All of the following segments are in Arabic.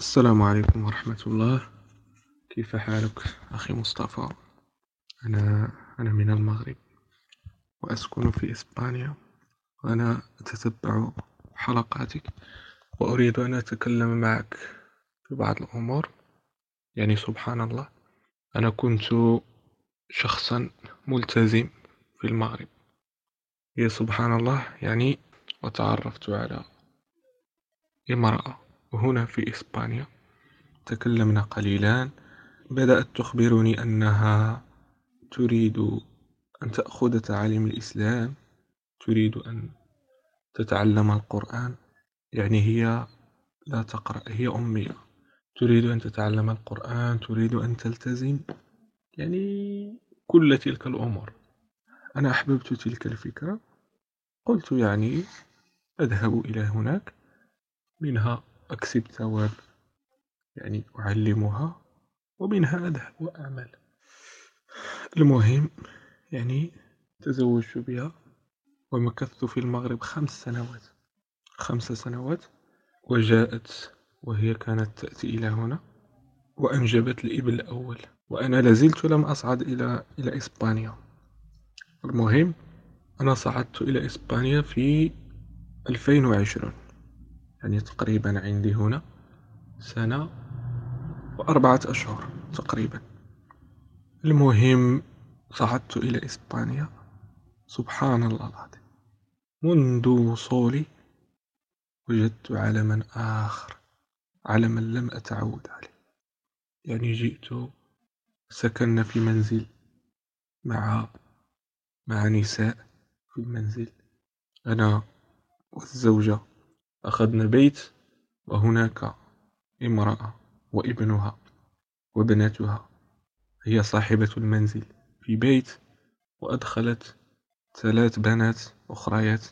السلام عليكم ورحمة الله. كيف حالك أخي مصطفى؟ أنا أنا من المغرب وأسكن في إسبانيا. وأنا أتتبع حلقاتك وأريد أن أتكلم معك في بعض الأمور. يعني سبحان الله أنا كنت شخصا ملتزم في المغرب. هي سبحان الله يعني وتعرفت على امرأة. هنا في إسبانيا. تكلمنا قليلا بدأت تخبرني أنها تريد أن تأخذ تعاليم الإسلام تريد أن تتعلم القرآن. يعني هي لا تقرأ هي أمية. تريد أن تتعلم القرآن تريد أن تلتزم. يعني كل تلك الأمور. أنا أحببت تلك الفكرة. قلت يعني أذهب إلى هناك. منها أكسب ثواب يعني أعلمها ومنها أذهب وأعمل المهم يعني تزوجت بها ومكثت في المغرب خمس سنوات. خمس سنوات وجاءت وهي كانت تأتي إلى هنا وأنجبت الإبن الأول. وأنا لازلت لم أصعد إلى إلى إسبانيا. المهم أنا صعدت إلى إسبانيا في 2020 يعني تقريبا عندي هنا سنة وأربعة أشهر تقريبا. المهم صعدت إلى إسبانيا. سبحان الله العظيم. منذ وصولي وجدت عالما آخر عالما لم أتعود عليه. يعني جئت سكننا في منزل مع مع نساء في المنزل. أنا والزوجة أخذنا بيت وهناك امرأة وابنها وابنتها هي صاحبة المنزل في بيت وأدخلت ثلاث بنات أخريات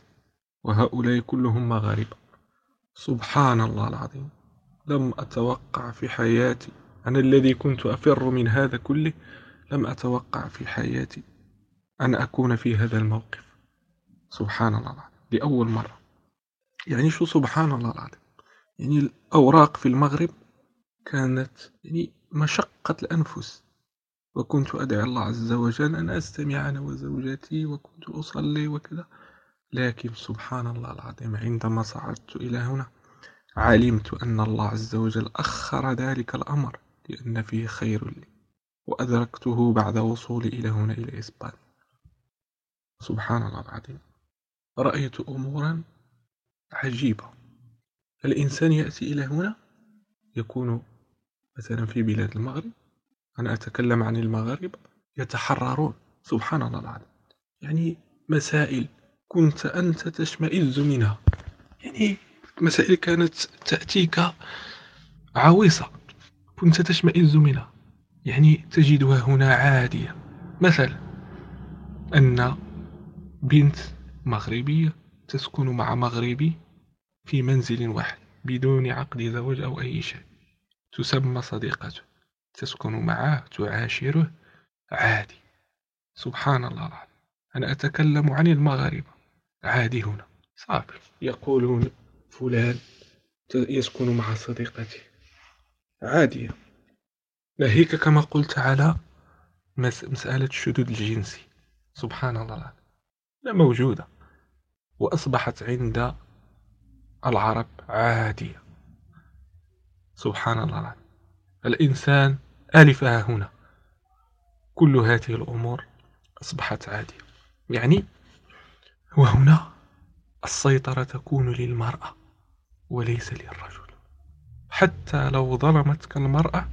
وهؤلاء كلهم مغاربة. سبحان الله العظيم. لم أتوقع في حياتي أنا الذي كنت أفر من هذا كله لم أتوقع في حياتي أن أكون في هذا الموقف. سبحان الله لأول مرة. يعني شو سبحان الله العظيم. يعني الأوراق في المغرب كانت يعني مشقة الأنفس. وكنت أدعي الله عز وجل أن أستمع أنا وزوجتي وكنت أصلي وكذا. لكن سبحان الله العظيم عندما صعدت إلى هنا علمت أن الله عز وجل أخر ذلك الأمر لأن فيه خير لي. وأدركته بعد وصولي إلى هنا إلى إسبانيا. سبحان الله العظيم. رأيت أمورا عجيبة. الإنسان يأتي إلى هنا يكون مثلا في بلاد المغرب أنا أتكلم عن المغاربة يتحررون. سبحان الله العظيم. يعني مسائل كنت أنت تشمئز منها. يعني مسائل كانت تأتيك عويصة كنت تشمئز منها. يعني تجدها هنا عادية. مثلا أن بنت مغربية تسكن مع مغربي في منزل واحد بدون عقد زواج أو أي شيء. تسمى صديقته. تسكن معه تعاشره. عادي. سبحان الله العظيم. أنا أتكلم عن المغاربة عادي هنا. صافي. يقولون فلان يسكن مع صديقته عادية ناهيك كما قلت على مسألة الشذوذ الجنسي. سبحان الله العظيم. لا موجودة. وأصبحت عند العرب عادية. سبحان الله. العظيم الإنسان ألفها هنا. كل هذه الأمور أصبحت عادية. يعني وهنا السيطرة تكون للمرأة وليس للرجل. حتى لو ظلمتك المرأة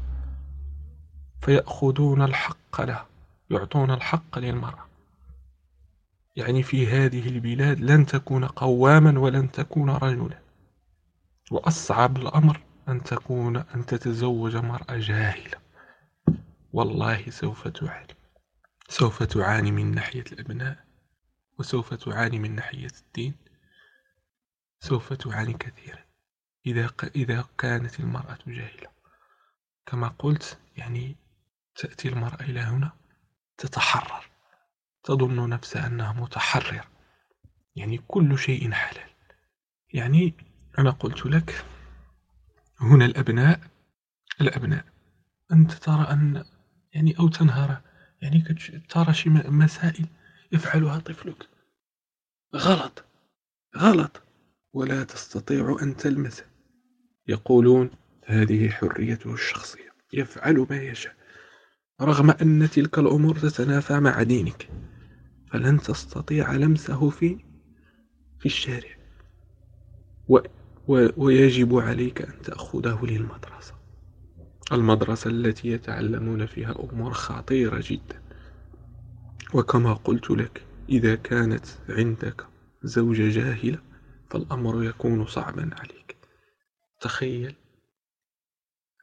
فيأخذون الحق لها يعطون الحق للمرأة. يعني في هذه البلاد لن تكون قواما ولن تكون رجلا. وأصعب الأمر أن تكون أن تتزوج مرأة جاهلة. والله سوف تعاني سوف تعاني من ناحية الأبناء وسوف تعاني من ناحية الدين سوف تعاني كثيرا. إذا إذا كانت المرأة جاهلة كما قلت يعني تأتي المرأة إلى هنا تتحرر. تظن نفسها أنها متحررة. يعني كل شيء حلال. يعني أنا قلت لك هنا الأبناء الأبناء أنت ترى أن يعني أو تنهر. يعني ترى شي مسائل يفعلها طفلك. غلط غلط. ولا تستطيع أن تلمسه. يقولون هذه حريته الشخصية. يفعل ما يشاء. رغم أن تلك الأمور تتنافى مع دينك. فلن تستطيع لمسه في في الشارع. و و ويجب عليك أن تأخذه للمدرسة. المدرسة التي يتعلمون فيها أمور خطيرة جدا. وكما قلت لك إذا كانت عندك زوجة جاهلة فالأمر يكون صعبا عليك. تخيل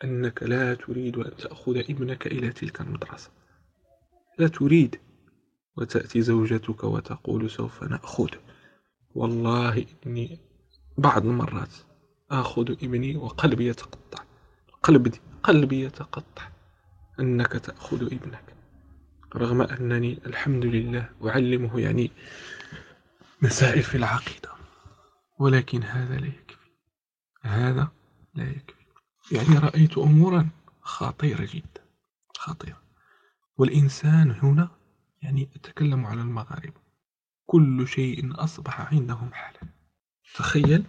أنك لا تريد أن تأخذ ابنك إلى تلك المدرسة. لا تريد. وتأتي زوجتك وتقول سوف نأخذ. والله إني بعض المرات آخذ ابني وقلبي يتقطع. قلبي قلبي يتقطع. أنك تأخذ ابنك. رغم أنني الحمد لله أعلمه يعني مسائل في العقيدة. ولكن هذا لا يكفي. هذا لا يكفي. يعني رأيت أمورا خطيرة جدا. خطيرة. والإنسان هنا يعني أتكلم على المغاربة. كل شيء أصبح عندهم حالا. تخيل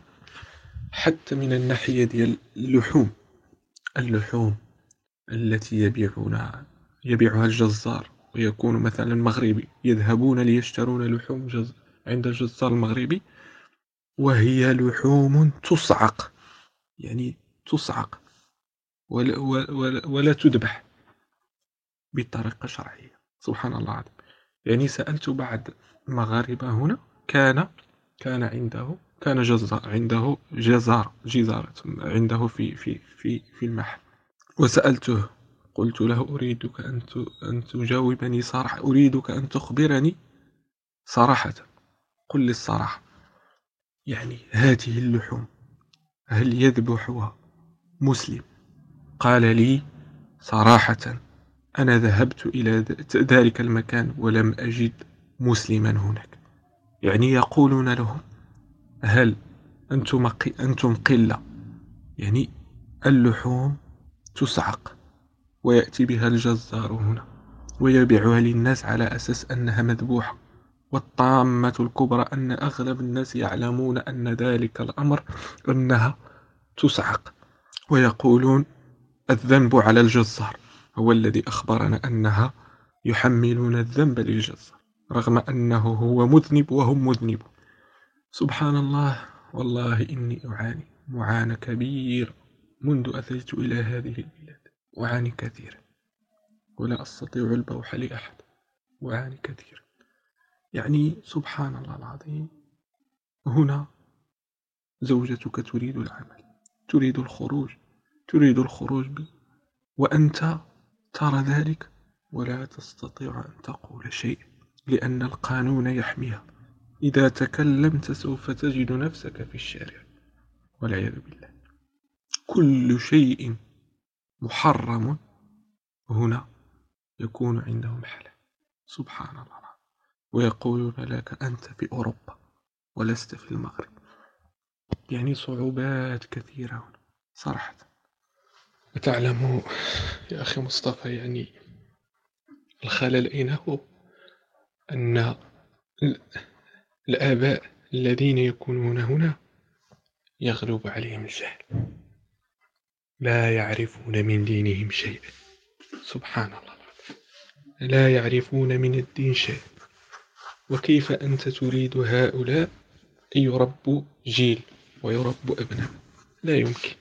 حتى من الناحية ديال اللحوم. اللحوم التي يبيعونها يبيعها الجزار. ويكون مثلا مغربي يذهبون ليشترون لحوم جز عند الجزار المغربي. وهي لحوم تصعق. يعني تصعق. ولا, ولا, ولا تذبح بطريقة شرعية. سبحان الله يعني سألت بعض المغاربة هنا كان كان عنده كان جزار عنده جزار جزارة عنده في في في في المحل. وسألته قلت له أريدك أن أن تجاوبني صراحة أريدك أن تخبرني صراحة. قل لي الصراحة. يعني هذه اللحوم هل يذبحها مسلم؟ قال لي صراحة. أنا ذهبت إلى ذلك المكان ولم أجد مسلما هناك. يعني يقولون لهم هل أنتم, أنتم قلة؟ يعني اللحوم تسعق ويأتي بها الجزار هنا ويبيعها للناس على أساس أنها مذبوحة. والطامة الكبرى أن أغلب الناس يعلمون أن ذلك الأمر أنها تسعق. ويقولون الذنب على الجزار. هو الذي أخبرنا أنها يحملون الذنب للجزار رغم أنه هو مذنب وهم مذنبون سبحان الله والله إني أعاني. معاناة كبيرة منذ أتيت إلى هذه البلاد. أعاني كثيرا ولا أستطيع البوح لأحد. أعاني كثيرا يعني سبحان الله العظيم هنا زوجتك تريد العمل تريد الخروج تريد الخروج بي. وأنت ترى ذلك ولا تستطيع أن تقول شيء لأن القانون يحميها. إذا تكلمت سوف تجد نفسك في الشارع. والعياذ بالله. كل شيء محرم هنا يكون عندهم حلال. سبحان الله. ويقولون لك أنت في أوروبا ولست في المغرب. يعني صعوبات كثيرة هنا صراحة. وتعلم يا أخي مصطفى يعني الخلل أين هو أن الآباء الذين يكونون هنا يغلب عليهم الجهل. لا يعرفون من دينهم شيئا. سبحان الله. لا يعرفون من الدين شيء وكيف أنت تريد هؤلاء؟ أن يربوا جيل ويربوا أبناء. لا يمكن.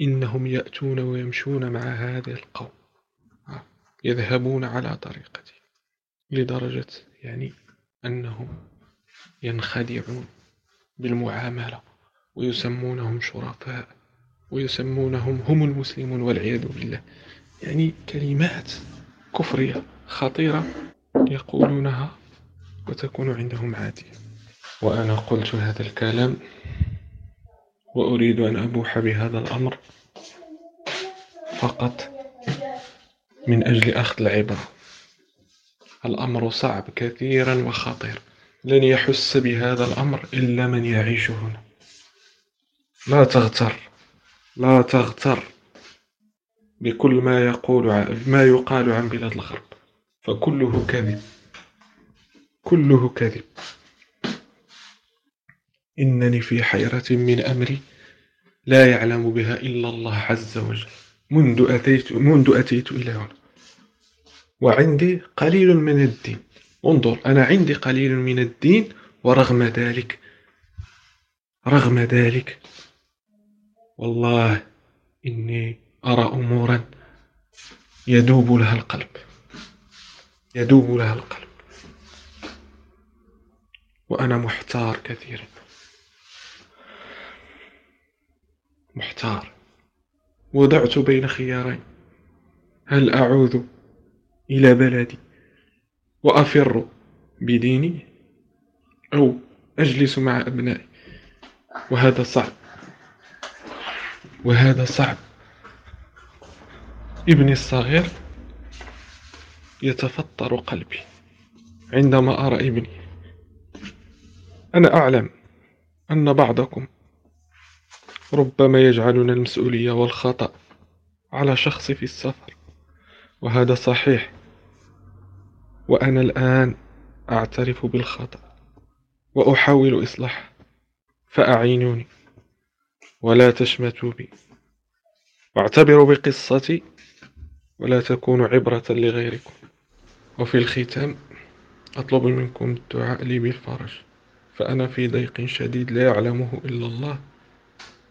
إنهم يأتون ويمشون مع هذا القوم. يذهبون على طريقته لدرجة يعني أنهم ينخدعون بالمعاملة ويسمونهم شرفاء ويسمونهم هم المسلمون والعياذ بالله. يعني كلمات كفرية خطيرة يقولونها وتكون عندهم عادية. وأنا قلت هذا الكلام وأريد أن أبوح بهذا الأمر فقط من أجل أخذ العبرة. الأمر صعب كثيرا وخطير. لن يحس بهذا الأمر إلا من يعيش هنا. لا تغتر لا تغتر بكل ما يقول ما يقال عن بلاد الغرب. فكله كذب. كله كذب. إنني في حيرة من أمري لا يعلم بها إلا الله عز وجل. منذ أتيت منذ أتيت إلى هنا. وعندي قليل من الدين. انظر أنا عندي قليل من الدين ورغم ذلك رغم ذلك. والله إني أرى أمورا يدوب لها القلب. يدوب لها القلب. وأنا محتار كثيرا. محتار. وضعت بين خيارين. هل أعود إلى بلدي وأفر بديني أو أجلس مع أبنائي؟ وهذا صعب. وهذا صعب. ابني الصغير يتفطر قلبي عندما أرى ابني. أنا أعلم أن بعضكم ربما يجعلنا المسؤولية والخطأ على شخص في السفر وهذا صحيح. وأنا الآن أعترف بالخطأ وأحاول إصلاحه. فأعينوني ولا تشمتوا بي. واعتبروا بقصتي ولا تكونوا عبرة لغيركم. وفي الختام أطلب منكم الدعاء لي بالفرج فأنا في ضيق شديد لا يعلمه إلا الله.